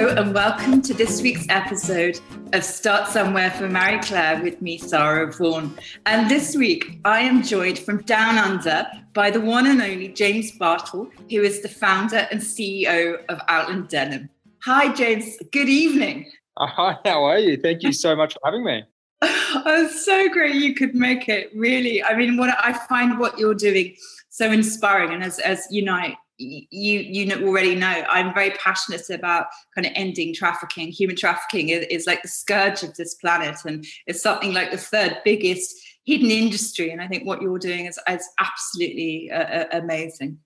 Hello, and welcome to this week's episode of Start Somewhere for Marie Claire with me, Sarah Vaughan. And this week, I am joined from Down Under by the one and only James Bartle, who is the founder and CEO of Outland Denim. Hi, James. Good evening. Uh, hi, how are you? Thank you so much for having me. Oh, it's so great you could make it. Really, I mean, what I find what you're doing so inspiring, and as as you know, you you already know i'm very passionate about kind of ending trafficking. Human trafficking is, is, like the scourge of this planet and it's something like the third biggest hidden industry and i think what you're doing is, is absolutely uh, uh amazing.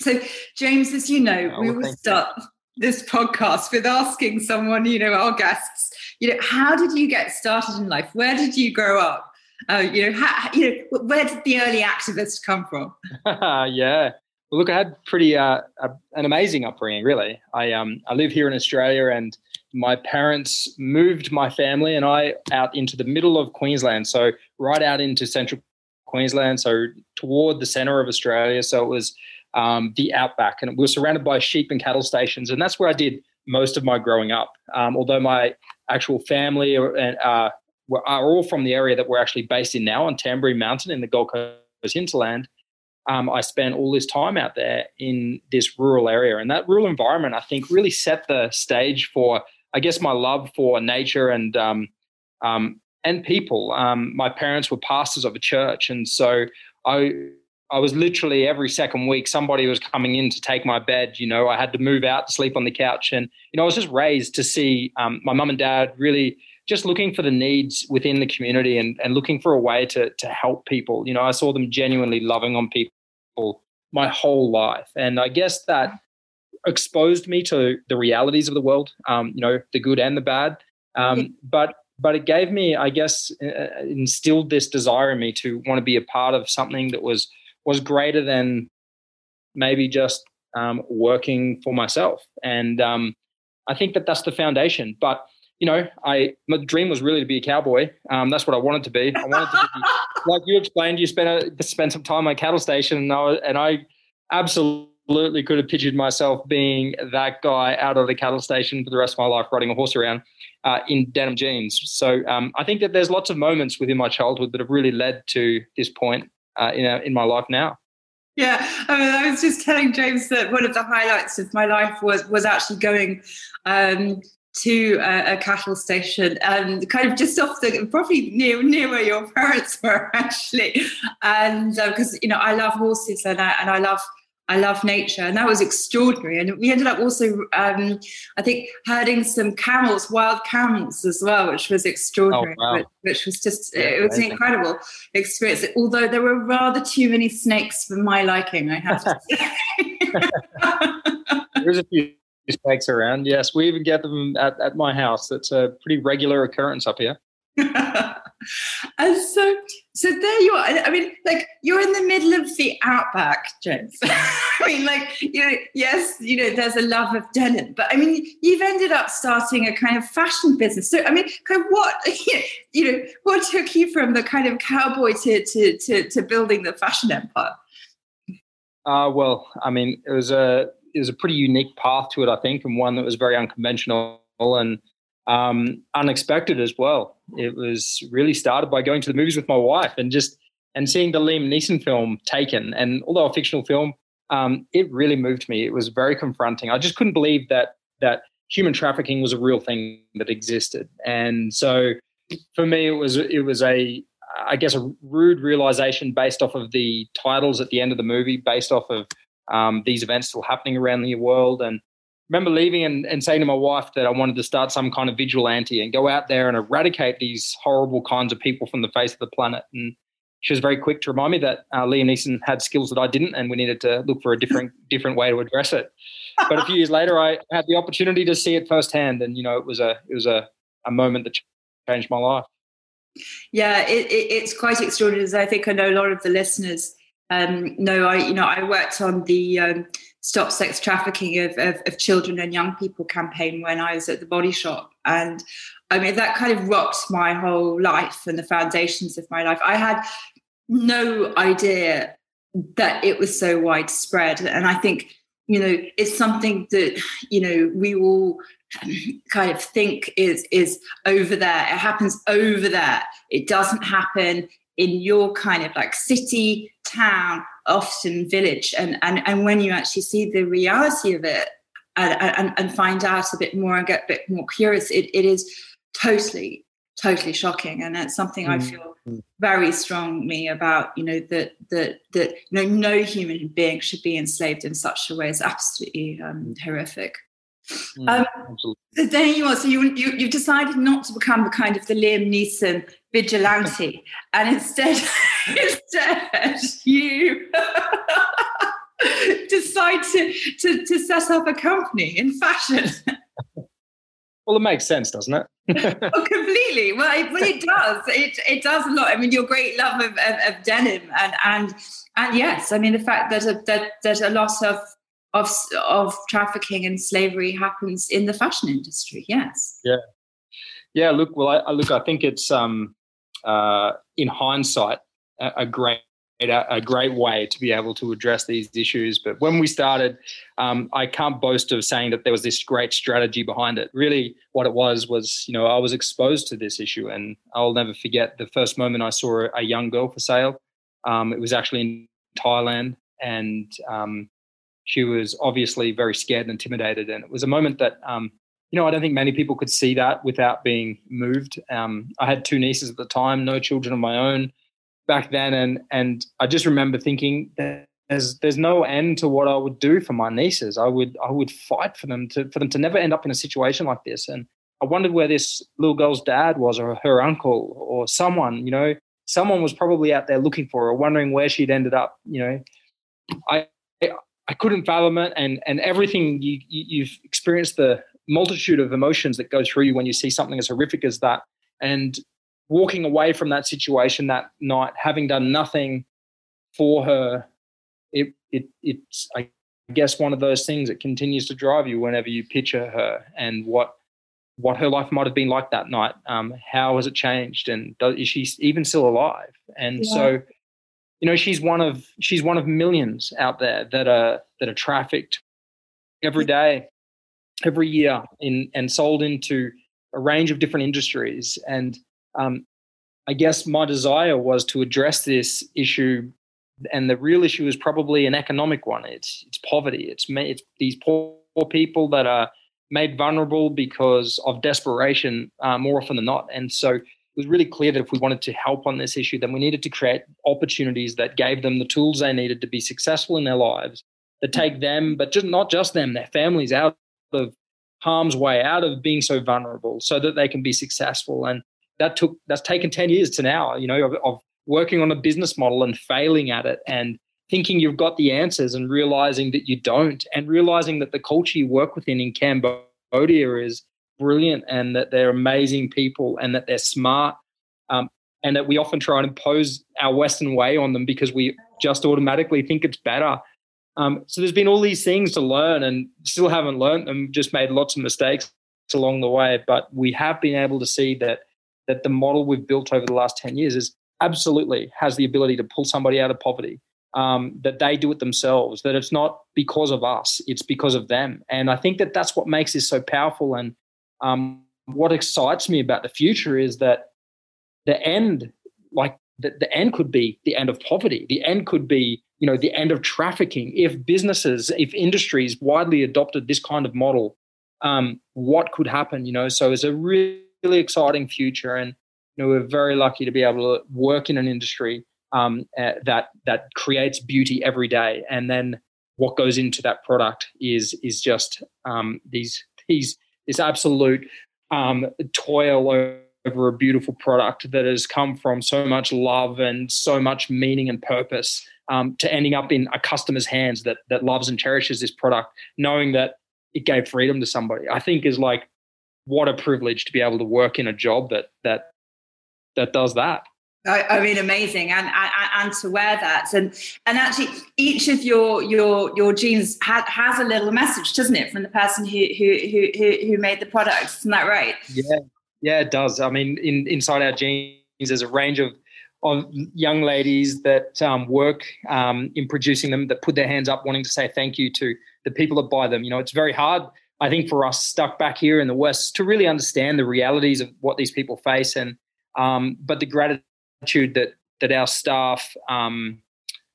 So james as you know oh, we will start you. this podcast with asking someone you know our guests you know how did you get started in life? Where did you grow up? Uh, you know, how, you know, where did the early activists come from? yeah, well, look, I had pretty uh, a, an amazing upbringing. Really, I um I live here in Australia, and my parents moved my family and I out into the middle of Queensland, so right out into central Queensland, so toward the centre of Australia. So it was um, the outback, and we were surrounded by sheep and cattle stations, and that's where I did most of my growing up. Um, although my actual family are, uh, are all from the area that we're actually based in now on Tamborine Mountain in the Gold Coast hinterland um, I spent all this time out there in this rural area. And that rural environment, I think, really set the stage for, I guess, my love for nature and um, um, and people. Um, my parents were pastors of a church, and so I I was literally every second week somebody was coming in to take my bed. You know, I had to move out to sleep on the couch, and you know, I was just raised to see um, my mum and dad really just looking for the needs within the community and, and looking for a way to to help people. You know, I saw them genuinely loving on people my whole life. And I guess that exposed me to the realities of the world, um, you know, the good and the bad. Um, but but it gave me, I guess, uh, instilled this desire in me to want to be a part of something that was was greater than maybe just um, working for myself. And um, I think that that's the foundation. But you know, I my dream was really to be a cowboy. Um, that's what I wanted to be. I wanted to be like you explained. You spent a, spent some time at cattle station, and I, and I absolutely could have pictured myself being that guy out of the cattle station for the rest of my life, riding a horse around uh, in denim jeans. So um, I think that there's lots of moments within my childhood that have really led to this point uh, in a, in my life now. Yeah, I mean, I was just telling James that one of the highlights of my life was was actually going um, to a, a, cattle station and kind of just off the probably near near where your parents were actually and because uh, you know I love horses and I, and I love I love nature and that was extraordinary and we ended up also um, I think herding some camels wild camels as well which was extraordinary oh, wow. which was just yeah, it was amazing. an incredible experience although there were rather too many snakes for my liking I have to say there's a few snakes around. Yes, we even get them at, at my house. It's a pretty regular occurrence up here. and so, so there you are. I mean, like you're in the middle of the outback, James. I mean, like you know, yes, you know, there's a love of denim, but I mean, you've ended up starting a kind of fashion business. So, I mean, kind of what you know, what took you from the kind of cowboy to to to, to building the fashion empire? Uh, well, I mean, it was a it was a pretty unique path to it, I think, and one that was very unconventional and um, unexpected as well. It was really started by going to the movies with my wife and just and seeing the Liam Neeson film Taken. And although a fictional film, um, it really moved me. It was very confronting. I just couldn't believe that that human trafficking was a real thing that existed. And so for me, it was it was a I guess a rude realization based off of the titles at the end of the movie, based off of um, these events still happening around the world. And remember leaving and, and saying to my wife that I wanted to start some kind of vigilante and go out there and eradicate these horrible kinds of people from the face of the planet. And she was very quick to remind me that uh, Liam Neeson had skills that I didn't, and we needed to look for a different different way to address it. But a few years later, I had the opportunity to see it firsthand, and you know, it was a it was a, a moment that changed my life. Yeah, it, it, it's quite extraordinary. As I think I know a lot of the listeners um, no, I you know I worked on the um, stop sex trafficking of, of, of, children and young people campaign when I was at the Body Shop, and I mean that kind of rocked my whole life and the foundations of my life. I had no idea that it was so widespread, and I think you know it's something that you know we all kind of think is is over there. It happens over there. It doesn't happen in your kind of like city town often village. And and, and when you actually see the reality of it and, and, and find out a bit more and get a bit more curious it, it is totally totally shocking. And it's something mm. i feel very strongly about you know that that that you know no human being should be enslaved in such a way is absolutely um, horrific. Mm, um, so then you are so you, you you've decided not to become the kind of the liam neeson vigilante and instead instead you decide to, to to set up a company in fashion well, it makes sense, doesn't it? oh, completely. Well, it, well, it does. It it does a lot. I mean, your great love of, of, of denim, and and and yes, I mean the fact that a, that that a lot of of of trafficking and slavery happens in the fashion industry. Yes. Yeah. Yeah. Look. Well, I, I look. I think it's um uh in hindsight a, a great a great way to be able to address these issues. But when we started, um, I can't boast of saying that there was this great strategy behind it. Really, what it was was, you know, I was exposed to this issue, and I'll never forget the first moment I saw a young girl for sale. Um, it was actually in Thailand, and um, she was obviously very scared and intimidated. And it was a moment that, um, you know, I don't think many people could see that without being moved. Um, I had two nieces at the time, no children of my own back then, and and I just remember thinking there's there's no end to what I would do for my nieces. I would I would fight for them to for them to never end up in a situation like this. And I wondered where this little girl's dad was, or her uncle, or someone. You know, someone was probably out there looking for her, wondering where she'd ended up. You know, I I couldn't fathom it, and and everything you, you you've experienced the multitude of emotions that go through you when you see something as horrific as that. And walking away from that situation that night, having done nothing for her, it, it it's I guess one of those things that continues to drive you whenever you picture her and what what her life might have been like that night. Um, how has it changed, and does, is she even still alive? And yeah. so, you know, she's one of she's one of millions out there that are that are trafficked every day, every year, in and sold into a range of different industries. And um, I guess my desire was to address this issue, and the real issue is probably an economic one. It's it's poverty. It's it's these poor, people that are made vulnerable because of desperation uh, more often than not. And so it was really clear that if we wanted to help on this issue, then we needed to create opportunities that gave them the tools they needed to be successful in their lives, that take them, but just not just them, their families out of harm's way, out of being so vulnerable, so that they can be successful. And that took that's taken 10 years to now you know of, of, working on a business model and failing at it and thinking you've got the answers and realizing that you don't and realizing that the culture you work within in cambodia is brilliant and that they're amazing people and that they're smart um, and that we often try and impose our western way on them because we just automatically think it's better um, so there's been all these things to learn and still haven't learned them just made lots of mistakes along the way. But we have been able to see that that the model we've built over the last 10 years is absolutely has the ability to pull somebody out of poverty um, that they do it themselves that it's not because of us it's because of them. And i think that that's what makes this so powerful. And um, what excites me about the future is that the end like the, the end could be the end of poverty. The end could be you know the end of trafficking. If businesses if industries widely adopted this kind of model um, what could happen you know? So it's a really really exciting future, and you know we're very lucky to be able to work in an industry um, uh, that that creates beauty every day, and then what goes into that product is is just um, these these this absolute um, toil over a beautiful product that has come from so much love and so much meaning and purpose um, to ending up in a customer's hands that that loves and cherishes this product, knowing that it gave freedom to somebody. I think is like what a privilege to be able to work in a job that that that does that. I, I mean, amazing, and, and and to wear that, and and actually, each of your your your jeans ha- has a little message, doesn't it, from the person who who who who made the product? Isn't that right? Yeah, yeah, it does. I mean, in inside our jeans, there's a range of of young ladies that um, work um, in producing them that put their hands up wanting to say thank you to the people that buy them. You know, it's very hard, I think, for us stuck back here in the West to really understand the realities of what these people face. And um, but the gratitude that that our staff um,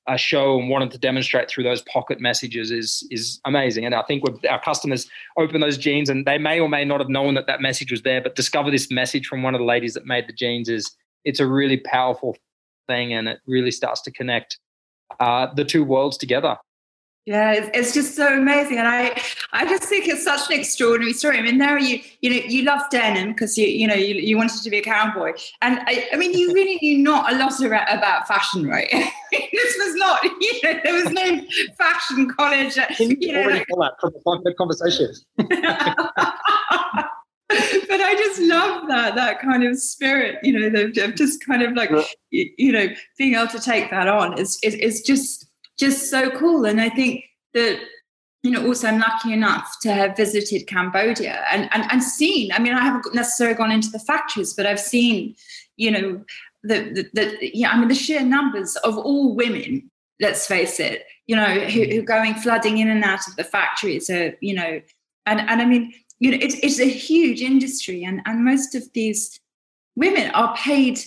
uh, show and wanted to demonstrate through those pocket messages is is amazing. And I think our customers open those jeans and they may or may not have known that that message was there, but discover this message from one of the ladies that made the jeans is it's a really powerful thing and it really starts to connect uh, the two worlds together. Yeah, it's, it's, just so amazing, and I, I just think it's such an extraordinary story. I mean, there you, you know, you love denim because you, you know, you, you wanted to be a cowboy, and I, I mean, you really knew not a lot about, fashion, right? this was not, you know, there was no fashion college. Uh, you know, like, that from a conversation. but I just love that that kind of spirit, you know, of just kind of like yeah. you know being able to take that on is, is is just just so cool. And I think that you know also I'm lucky enough to have visited Cambodia and and and seen. I mean, I haven't necessarily gone into the factories, but I've seen, you know, the the, the yeah, I mean the sheer numbers of all women. Let's face it, you know, who, who are going flooding in and out of the factories. Are, you know, and and I mean you know, it's, it's a huge industry, and, and most of these women are paid,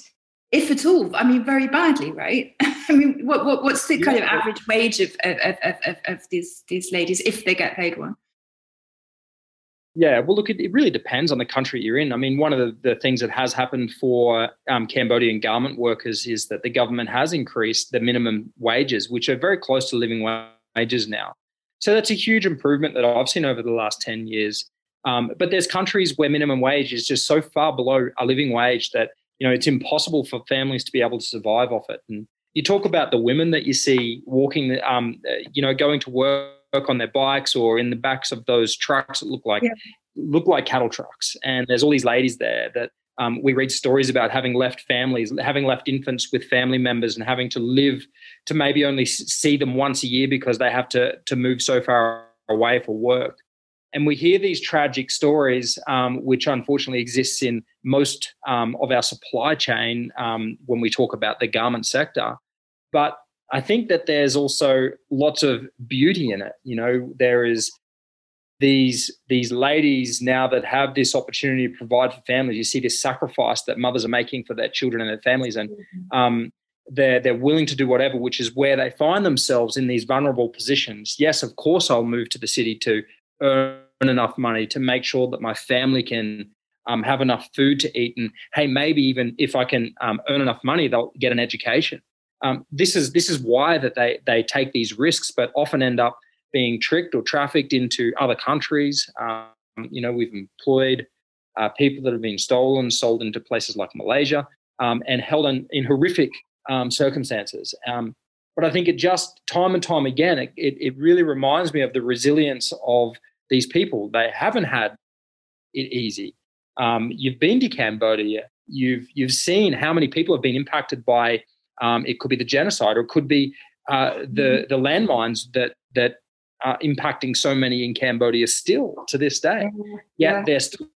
if at all, I mean, very badly, right? I mean, what, what what's the kind yeah. of average wage of, of, of, of, of these, these ladies if they get paid one? Yeah, well, look, it, it, really depends on the country you're in. I mean, one of the, the things that has happened for um, Cambodian garment workers is that the government has increased the minimum wages, which are very close to living wages now. So that's a huge improvement that I've seen over the last 10 years. Um, but there's countries where minimum wage is just so far below a living wage that you know it's impossible for families to be able to survive off it. And you talk about the women that you see walking, um, you know, going to work on their bikes or in the backs of those trucks that look like yeah. look like cattle trucks. And there's all these ladies there that um, we read stories about having left families, having left infants with family members, and having to live to maybe only see them once a year because they have to to move so far away for work. And we hear these tragic stories, um, which unfortunately exists in most um, of our supply chain um, when we talk about the garment sector. But I think that there's also lots of beauty in it. You know, there is these these ladies now that have this opportunity to provide for families. You see this sacrifice that mothers are making for their children and their families, and mm-hmm. um, they're they're willing to do whatever, which is where they find themselves in these vulnerable positions. Yes, of course, I'll move to the city to earn enough money to make sure that my family can um, have enough food to eat and hey maybe even if i can um, earn enough money they'll get an education. Um, this is this is why that they they take these risks but often end up being tricked or trafficked into other countries. Um, you know we've employed uh, people that have been stolen sold into places like malaysia um, and held in, in horrific um, circumstances. But i think it just time and time again it, it, it really reminds me of the resilience of these people. They haven't had it easy. Um, you've been to Cambodia. You've you've seen how many people have been impacted by. Um, it could be the genocide, or it could be uh, the mm-hmm. the landmines that that are impacting so many in Cambodia still to this day. Yet yeah. they're still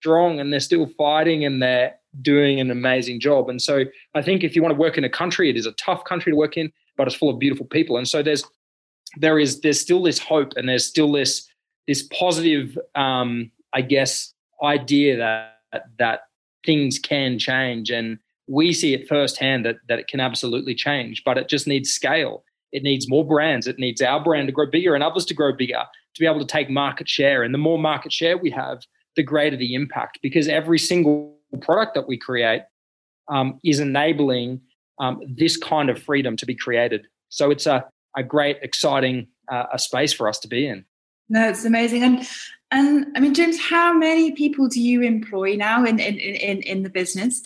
strong and they're still fighting and they're doing an amazing job. And so I think if you want to work in a country, it is a tough country to work in, but it's full of beautiful people. And so there's there is there's still this hope and there's still this this positive, um, I guess, idea that that things can change, and we see it firsthand that that it can absolutely change. But it just needs scale. It needs more brands. It needs our brand to grow bigger and others to grow bigger to be able to take market share. And the more market share we have, the greater the impact. Because every single product that we create um, is enabling um, this kind of freedom to be created. So it's a, a great, exciting uh, a space for us to be in. No, it's amazing. And and I mean, James, how many people do you employ now in in in, in the business?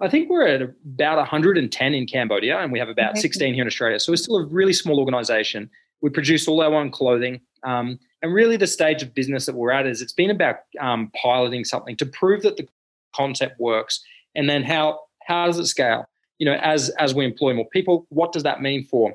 I think we're at about 110 in Cambodia, and we have about 16 here in Australia. So we're still a really small organization. We produce all our own clothing. Um, and really, the stage of business that we're at is it's been about um, piloting something to prove that the concept works, and then how how does it scale? You know, as as we employ more people, what does that mean for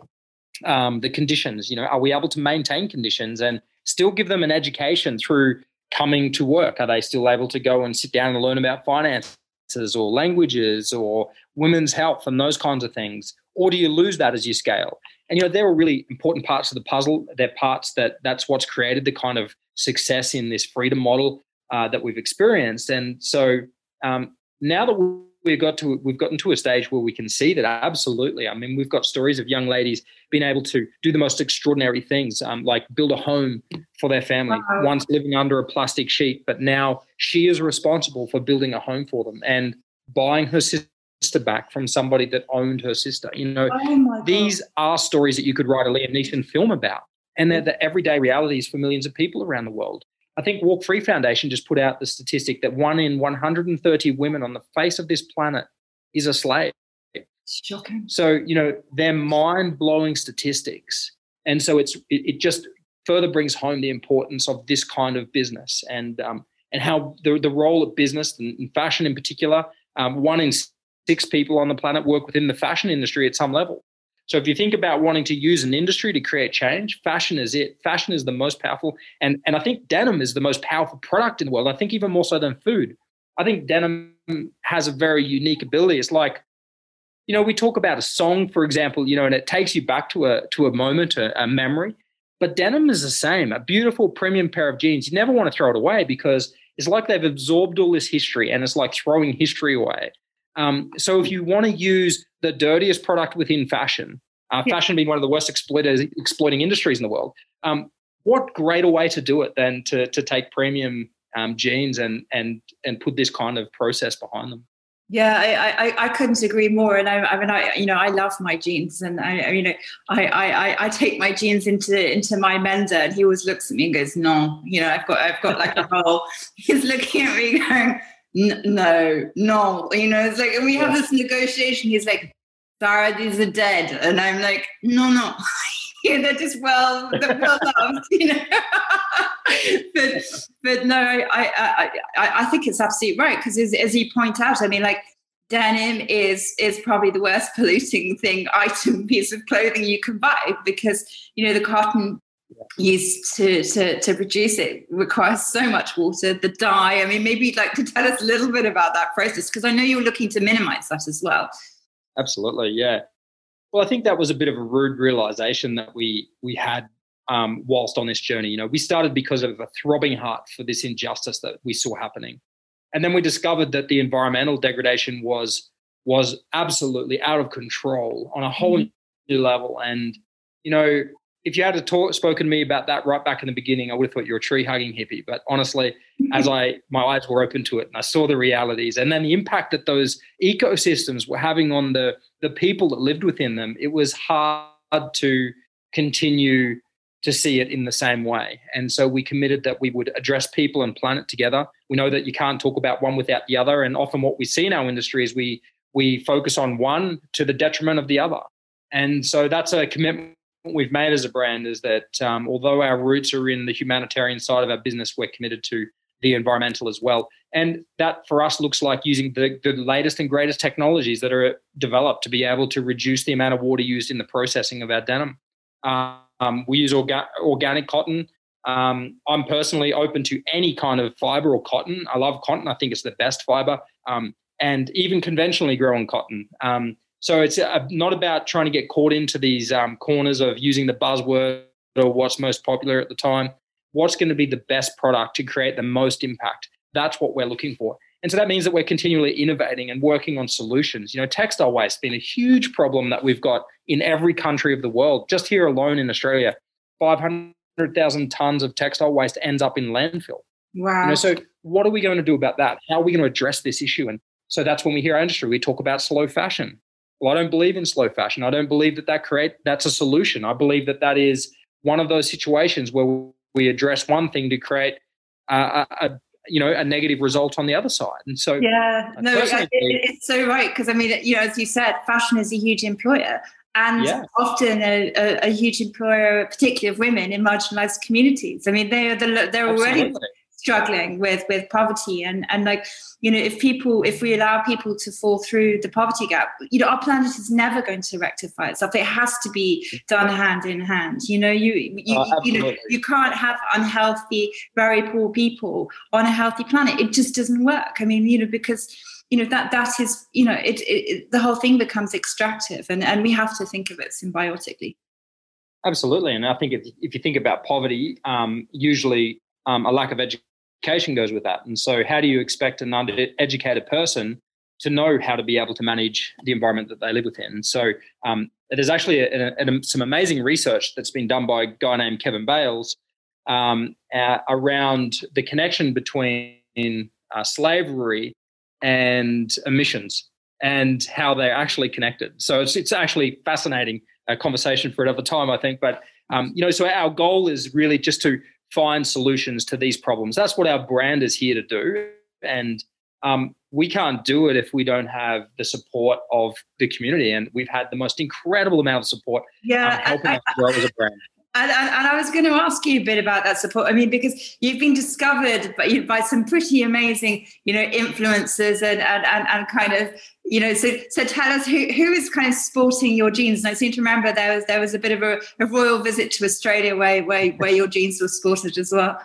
um, the conditions. You know, are we able to maintain conditions and still give them an education through coming to work? Are they still able to go and sit down and learn about finances or languages or women's health and those kinds of things? Or do you lose that as you scale? And you know, they're really important parts of the puzzle. They're parts that that's what's created the kind of success in this freedom model uh, that we've experienced. And so um, now that we've got to we've gotten to a stage where we can see that absolutely. I mean, we've got stories of young ladies being able to do the most extraordinary things, um, like build a home for their family. Wow. Once living under a plastic sheet, but now she is responsible for building a home for them and buying her sister back from somebody that owned her sister. You know, oh these are stories that you could write a Liam Neeson film about, and they're the everyday realities for millions of people around the world. I think Walk Free Foundation just put out the statistic that one in 130 women on the face of this planet is a slave. Shocking. So, you know, they're mind blowing statistics. And so it's, it, it, just further brings home the importance of this kind of business and, um, and how the, the role of business and, fashion in particular, um, one in six people on the planet work within the fashion industry at some level. So if you think about wanting to use an industry to create change, fashion is it. Fashion is the most powerful. And, and I think denim is the most powerful product in the world. I think even more so than food. I think denim has a very unique ability. It's like, you know, we talk about a song, for example, you know, and it takes you back to a to a moment, a, a memory. But denim is the same. A beautiful premium pair of jeans. You never want to throw it away because it's like they've absorbed all this history and it's like throwing history away. Um, so if you want to use the dirtiest product within fashion, uh, yeah. fashion being one of the worst exploiting industries in the world, um, what greater way to do it than to, to take premium um, jeans and, and, and put this kind of process behind them? Yeah, I, I, I couldn't agree more. And I, I mean, I, you know, I love my jeans, and I, you know, I, I, I take my jeans into into my mender, and he always looks at me and goes, "No," you know, I've got, I've got like a hole. He's looking at me going, no, no, you know, it's like, and we have this negotiation. He's like, Sarah, these are dead. And I'm like, no, no. yeah, they're just well, they're well loved, you know. but but no, I I I, I think it's absolutely right because as, as you point out, I mean, like denim is is probably the worst polluting thing item piece of clothing you can buy because you know the cotton used to, to, to produce it requires so much water. The dye, I mean, maybe you'd like to tell us a little bit about that process because I know you're looking to minimize that as well. Absolutely, yeah. Well, I think that was a bit of a rude realization that we we had um, whilst on this journey. You know, we started because of a throbbing heart for this injustice that we saw happening, and then we discovered that the environmental degradation was was absolutely out of control on a whole mm-hmm. new level. And you know, if you had talk, spoken to me about that right back in the beginning, I would have thought you're a tree hugging hippie. But honestly, as I my eyes were open to it and I saw the realities and then the impact that those ecosystems were having on the the people that lived within them, it was hard to continue to see it in the same way. And so we committed that we would address people and planet together. We know that you can't talk about one without the other. And often what we see in our industry is we we focus on one to the detriment of the other. And so that's a commitment we've made as a brand is that um, although our roots are in the humanitarian side of our business, we're committed to the environmental as well. And that for us looks like using the, the latest and greatest technologies that are developed to be able to reduce the amount of water used in the processing of our denim. Um, we use orga- organic cotton. Um, I'm personally open to any kind of fiber or cotton. I love cotton. I think it's the best fiber. Um, and even conventionally grown cotton. So it's uh, not about trying to get caught into these um, corners of using the buzzword or what's most popular at the time. What's going to be the best product to create the most impact? That's what we're looking for. And so that means that we're continually innovating and working on solutions. You know, textile waste has been a huge problem that we've got in every country of the world. Just here alone in Australia, 500,000 tons of textile waste ends up in landfill. Wow. You know, so what are we going to do about that? How are we going to address this issue? And so that's when we hear our industry, we talk about slow fashion. Well, I don't believe in slow fashion. I don't believe that that create that's a solution. I believe that that is one of those situations where we address one thing to create a, a you know a negative result on the other side. And so yeah, no, it, it's so right because I mean, you know, as you said, fashion is a huge employer. And yeah. often a, a, a, huge employer, particularly of women in marginalized communities. I mean, they are the, they're Absolutely. already struggling with with poverty. And and like you know if people if we allow people to fall through the poverty gap you know our planet is never going to rectify itself. It has to be done hand in hand. You know you you, Oh, you know you can't have unhealthy very poor people on a healthy planet. It just doesn't work. I mean you know because you know that that is you know it, it, the whole thing becomes extractive. And and we have to think of it symbiotically. Absolutely, and I think if if you think about poverty, um, usually um, a lack of education goes with that. And so, how do you expect an undereducated person to know how to be able to manage the environment that they live within? So, um, there's actually a, a, a- some amazing research that's been done by a guy named Kevin Bales um, uh, around the connection between uh, slavery and emissions and how they're actually connected. So it's it's actually fascinating a conversation for another time, I think. But um, you know, so our goal is really just to find solutions to these problems. That's what our brand is here to do, and um, we can't do it if we don't have the support of the community. And we've had the most incredible amount of support um, yeah helping I- us grow as a brand. And, and, and I was going to ask you a bit about that support. I mean, because you've been discovered by, by some pretty amazing, you know, influencers and, and, and, and kind of, you know, so so tell us who, who is kind of sporting your jeans. And I seem to remember there was there was a bit of a, a royal visit to Australia where, where where your jeans were sported as well.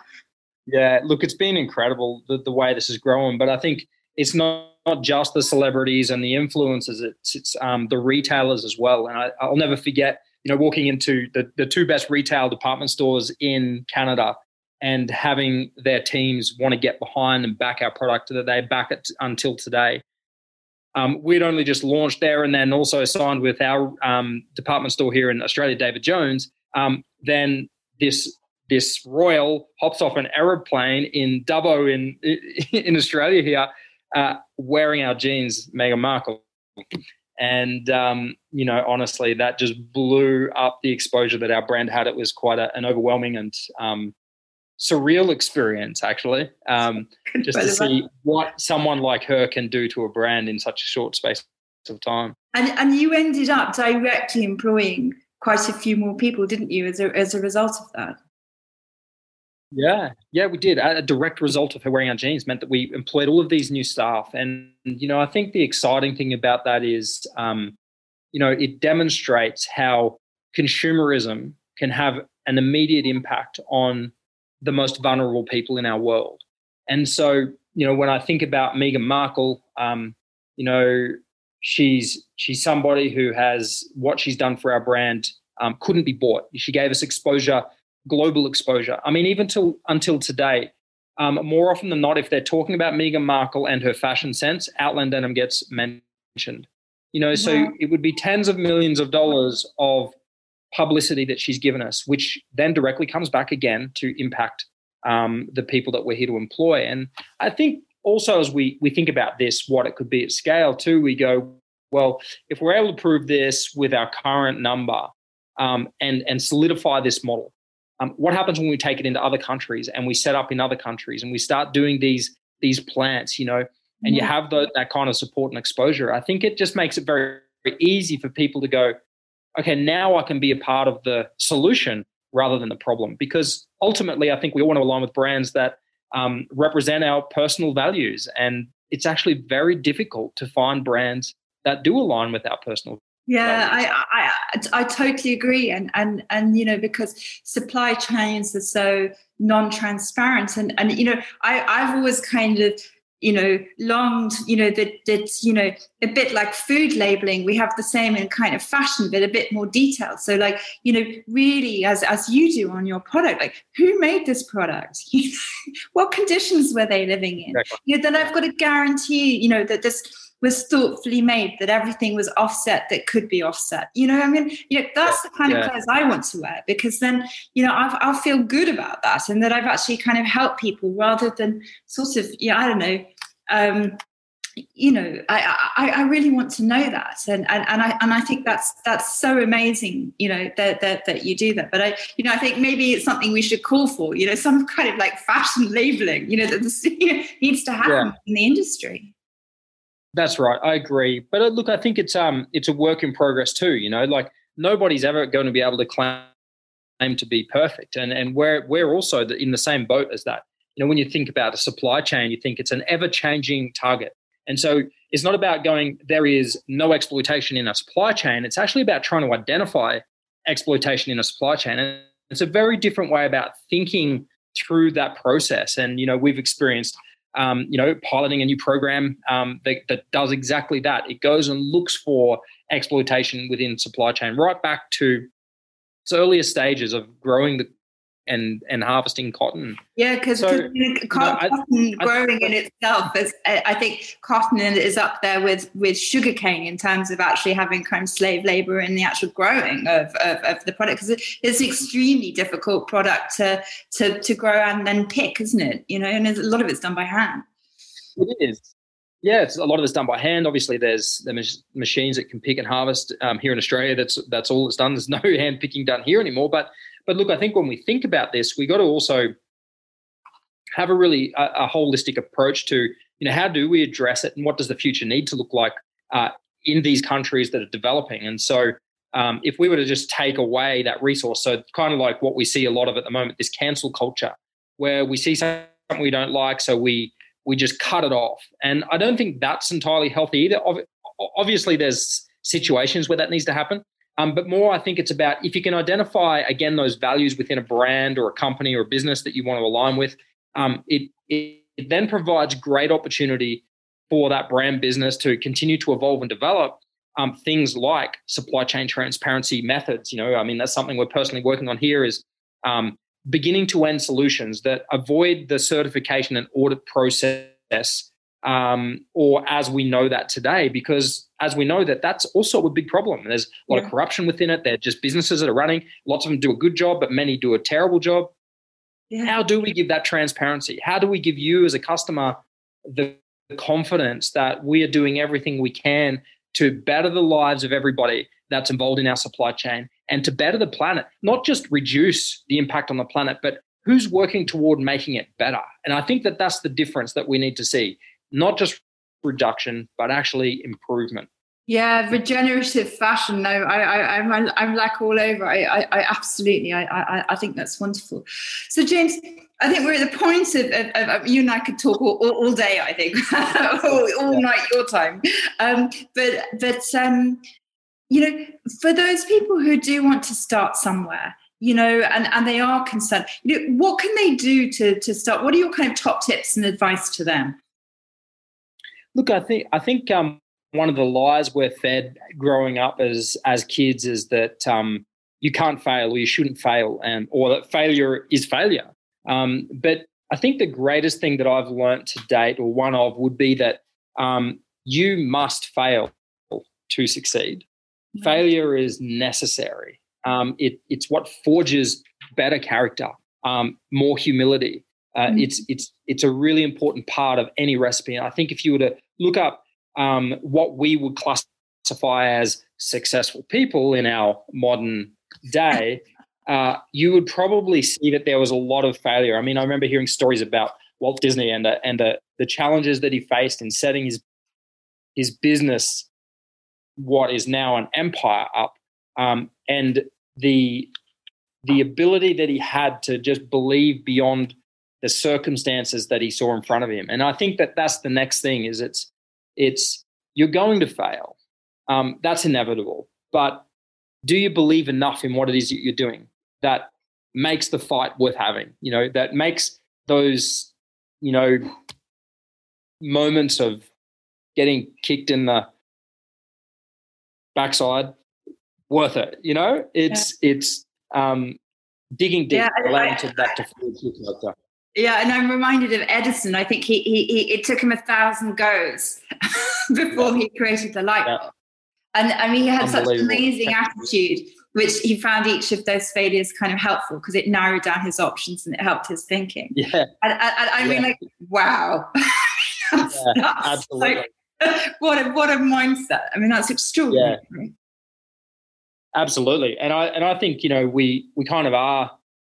Yeah, look, it's been incredible the, the way this is growing, but I think it's not, not just the celebrities and the influencers; it's it's um, the retailers as well. And I, I'll never forget, you know, walking into the the two best retail department stores in Canada and having their teams want to get behind and back our product that they back it until today. Um, we'd only just launched there and then also signed with our um, department store here in Australia, David Jones. Um, then this this royal hops off an aeroplane in Dubbo in in Australia here, uh, wearing our jeans, Meghan Markle. And um, you know, honestly, that just blew up the exposure that our brand had. It was quite a, an overwhelming and um, surreal experience, actually, um, just to see what someone like her can do to a brand in such a short space of time. And and you ended up directly employing quite a few more people, didn't you, as a as a result of that? Yeah, yeah, we did. A direct result of her wearing our jeans meant that we employed all of these new staff, and you know, I think the exciting thing about that is, um, you know, it demonstrates how consumerism can have an immediate impact on the most vulnerable people in our world. And so, you know, when I think about Meghan Markle, um, you know, she's she's somebody who has what she's done for our brand um, couldn't be bought. She gave us exposure global exposure. I mean, even till until today, um, more often than not, if they're talking about Meghan Markle and her fashion sense, Outland Denim gets mentioned. You know, so Wow. it would be tens of millions of dollars of publicity that she's given us, which then directly comes back again to impact um, the people that we're here to employ. And I think also as we we think about this, what it could be at scale too, we go, well, if we're able to prove this with our current number um, and and solidify this model, um, what happens when we take it into other countries and we set up in other countries and we start doing these these plants, you know, and you have the, that kind of support and exposure? I think it just makes it very, very easy for people to go, okay, now I can be a part of the solution rather than the problem. Because ultimately, I think we all want to align with brands that um, represent our personal values, and it's actually very difficult to find brands that do align with our personal Yeah. I, I I totally agree, and and and you know because supply chains are so non-transparent, and and you know I I've always kind of you know longed you know that that you know a bit like food labeling we have the same in kind of fashion but a bit more detail. So like you know really as as you do on your product like who made this product? What conditions were they living in? Exactly. you know then i've got to guarantee you know that this was thoughtfully made that everything was offset that could be offset. You know i mean? You know that's the kind Yeah. of clothes i want to wear because then you know I've, i'll feel good about that and that i've actually kind of helped people rather than sort of yeah i don't know um you know I, I i really want to know that. And and, and i and i think that's that's so amazing you know that, that that you do that. But i you know i think maybe it's something we should call for you know some kind of like fashion labeling you know that this you know, needs to happen in the industry That's right. I agree. But uh, look, I think it's um it's a work in progress too. You know, like nobody's ever going to be able to claim to be perfect, and and we're we're also in the same boat as that. you know, when you think about a supply chain, you think it's an ever changing target. And so it's not about going, there is no exploitation in a supply chain. It's actually about trying to identify exploitation in a supply chain. And it's a very different way about thinking through that process. And, you know, we've experienced, um, you know, piloting a new program um, that, that does exactly that. It goes and looks for exploitation within supply chain, right back to its earlier stages of growing the and and harvesting cotton. Yeah, because so, cotton, cotton I, growing I, in itself is, I think cotton is up there with with sugarcane in terms of actually having kind of slave labor in the actual growing of, of, of the product because it's an extremely difficult product to, to to grow and then pick, isn't it? You know, and a lot of it's done by hand. It is. Yeah, it's a lot of it's done by hand. Obviously, there's the mach- machines that can pick and harvest um, here in Australia. That's that's all it's done. There's no hand picking done here anymore. But but look, I think when we think about this, we got to also have a really a, a, holistic approach to you know how do we address it and what does the future need to look like uh, in these countries that are developing. And so, um, if we were to just take away that resource, so kind of like what we see a lot of at the moment, this cancel culture, where we see something we don't like, so we we just cut it off. And I don't think that's entirely healthy either. Obviously, there's situations where that needs to happen. Um, but more, I think it's about if you can identify again those values within a brand or a company or a business that you want to align with, um, it, it, it then provides great opportunity for that brand business to continue to evolve and develop um, things like supply chain transparency methods. You know, I mean that's something we're personally working on here is um, beginning to end solutions that avoid the certification and audit process um, or as we know that today, because as we know that that's also a big problem. There's a lot yeah. of corruption within it. They're just businesses that are running. Lots of them do a good job, but many do a terrible job. Yeah. How do we give that transparency? How do we give you as a customer the confidence that we are doing everything we can to better the lives of everybody that's involved in our supply chain and to better the planet, not just reduce the impact on the planet, but who's working toward making it better. And I think that that's the difference that we need to see not just reduction, but actually improvement. Yeah, regenerative fashion. No, I, I, I'm, I'm like all over. I, I, I absolutely, I, I, I think that's wonderful. So, James, I think we're at the point of, of, of you and I could talk all, all, all day. I think all, all, night your time. Um, but, but um, you know, for those people who do want to start somewhere, you know, and, and they are concerned, you know, what can they do to to start? What are your kind of top tips and advice to them? Look, I think I think um, one of the lies we're fed growing up as as kids is that um, you can't fail or you shouldn't fail, and or that failure is failure. Um, but I think the greatest thing that I've learned to date, or one of, would be that um, you must fail to succeed. Mm-hmm. Failure is necessary. Um, it, it's what forges better character, um, more humility. Uh, mm-hmm. It's it's it's a really important part of any recipe. And I think if you were to look up um, what we would classify as successful people in our modern day, uh, you would probably see that there was a lot of failure. I mean, I remember hearing stories about Walt Disney and the, and the, the challenges that he faced in setting his his business, what is now an empire, up, um, and the the ability that he had to just believe beyond the circumstances that he saw in front of him. And I think that that's the next thing is it's it's you're going to fail. Um, that's inevitable. But do you believe enough in what it is that you're doing that makes the fight worth having? You know, that makes those, you know, moments of getting kicked in the backside worth it. You know, it's yeah. it's um, digging deep, yeah, allowing to that to forge your character. Yeah, and I'm reminded of Edison. I think he, he, he it took him a thousand goes before he created the light bulb. Yeah. And I mean, he had such an amazing attitude, which he found each of those failures kind of helpful because it narrowed down his options and it helped his thinking. Yeah. And, and, and I mean, like, wow. that's, yeah, absolutely. Like, what a what a mindset. I mean, that's extraordinary. Yeah. Absolutely. And I and I think, you know, we we kind of are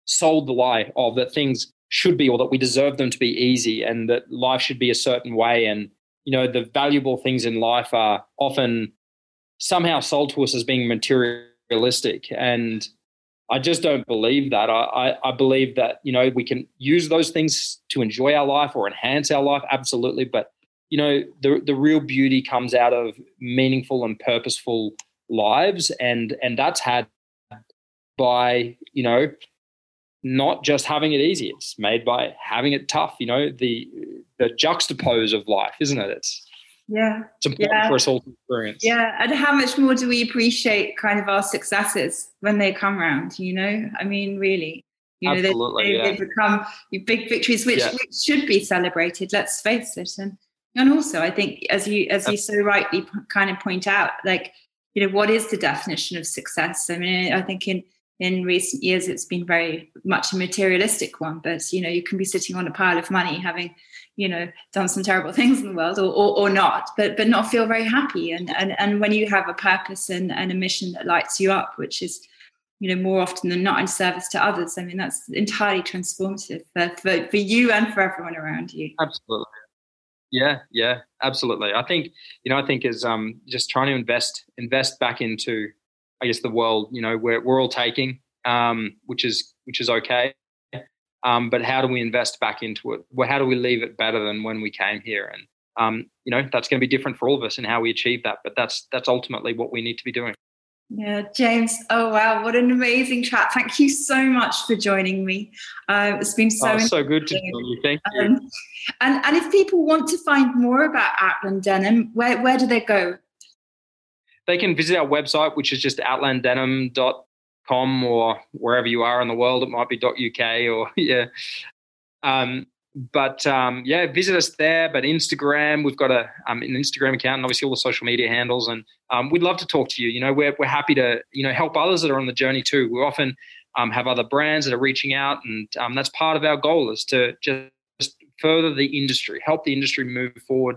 sold the lie of that things should be or that we deserve them to be easy and that life should be a certain way and you know the valuable things in life are often somehow sold to us as being materialistic and I just don't believe that. I, I, I believe that you know we can use those things to enjoy our life or enhance our life, absolutely. But you know the the real beauty comes out of meaningful and purposeful lives, and and that's had by you know not just having it easy; it's made by having it tough. You know the the juxtapose of life, isn't it? It's yeah. It's important yeah. for us all to experience. Yeah. And how much more do we appreciate kind of our successes when they come around, you know? I mean, really. You know, Absolutely, they, yeah. they become big victories, which, Yeah. which should be celebrated. Let's face it. And and also, I think, as you as you so rightly kind of point out, like you know, what is the definition of success? I mean, I think in in recent years it's been very much a materialistic one. But you know, you can be sitting on a pile of money, having you know done some terrible things in the world, or or, or not, but but not feel very happy. And and and when you have a purpose and, and a mission that lights you up, which is you know more often than not in service to others i mean that's entirely transformative for, for, for you and for everyone around you Absolutely. Yeah, yeah, absolutely. I think you know, I think is um just trying to invest invest back into, I guess the world. You know, we're we're all taking, um, which is which is okay. Um, but how do we invest back into it? Well, how do we leave it better than when we came here? And um, you know, that's going to be different for all of us and how we achieve that. But that's that's ultimately what we need to be doing. yeah james oh wow what an amazing chat thank you so much for joining me uh, it's been so oh, so good to join you. Thank you. um, and and if people want to find more about outland denim where, where do they go they can visit our website, which is just outlanddenim.com or wherever you are in the world. It might be .uk or yeah. Um, but um, yeah, visit us there. But Instagram, we've got a um, an Instagram account and obviously all the social media handles, and um, we'd love to talk to you. You know, we're we're happy to you know help others that are on the journey too. We often um, have other brands that are reaching out, and um, that's part of our goal is to just further the industry, help the industry move forward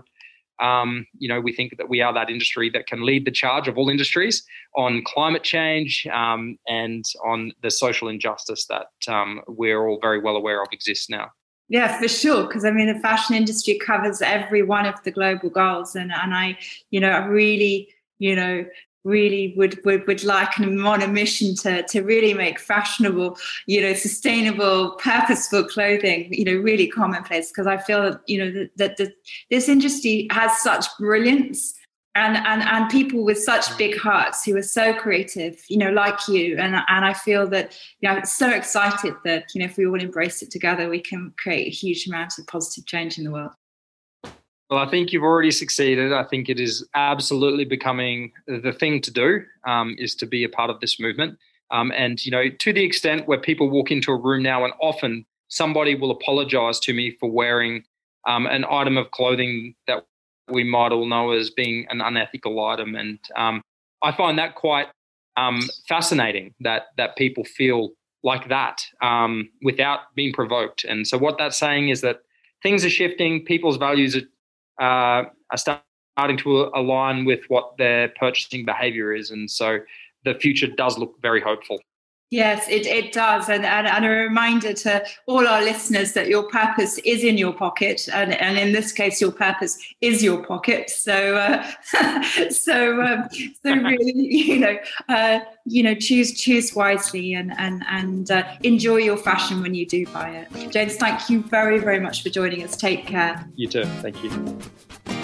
um, you know, we think that we are that industry that can lead the charge of all industries on climate change um, and on the social injustice that um, we're all very well aware of exists now. Yeah, for sure. Because I mean, the fashion industry covers every one of the global goals, and and I, you know, I really, you know, really would would would like and I'm on a mission to to really make fashionable, you know, sustainable, purposeful clothing, you know, really commonplace. Because I feel that you know that, that the, this industry has such brilliance. And, and and people with such big hearts who are so creative, you know, like you, and and I feel that you know, I'm so excited that you know, if we all embrace it together, we can create a huge amount of positive change in the world. Well, I think you've already succeeded. I think it is absolutely becoming the thing to do um, is to be a part of this movement. Um, and, you know, to the extent where people walk into a room now and often somebody will apologize to me for wearing um, an item of clothing that we might all know as being an unethical item. And um, I find that quite um, fascinating that, that people feel like that um, without being provoked. And so what that's saying is that things are shifting, people's values are uh, are starting to align with what their purchasing behavior is. And so the future does look very hopeful. Yes, it, it does. And, and, and a reminder to all our listeners that your purpose is in your pocket. And, and in this case, your purpose is your pocket. So, uh, so, um, so really, you know, uh, you know, choose, choose wisely and, and, and uh, enjoy your fashion when you do buy it. James, thank you very, very much for joining us. Take care. You too. Thank you.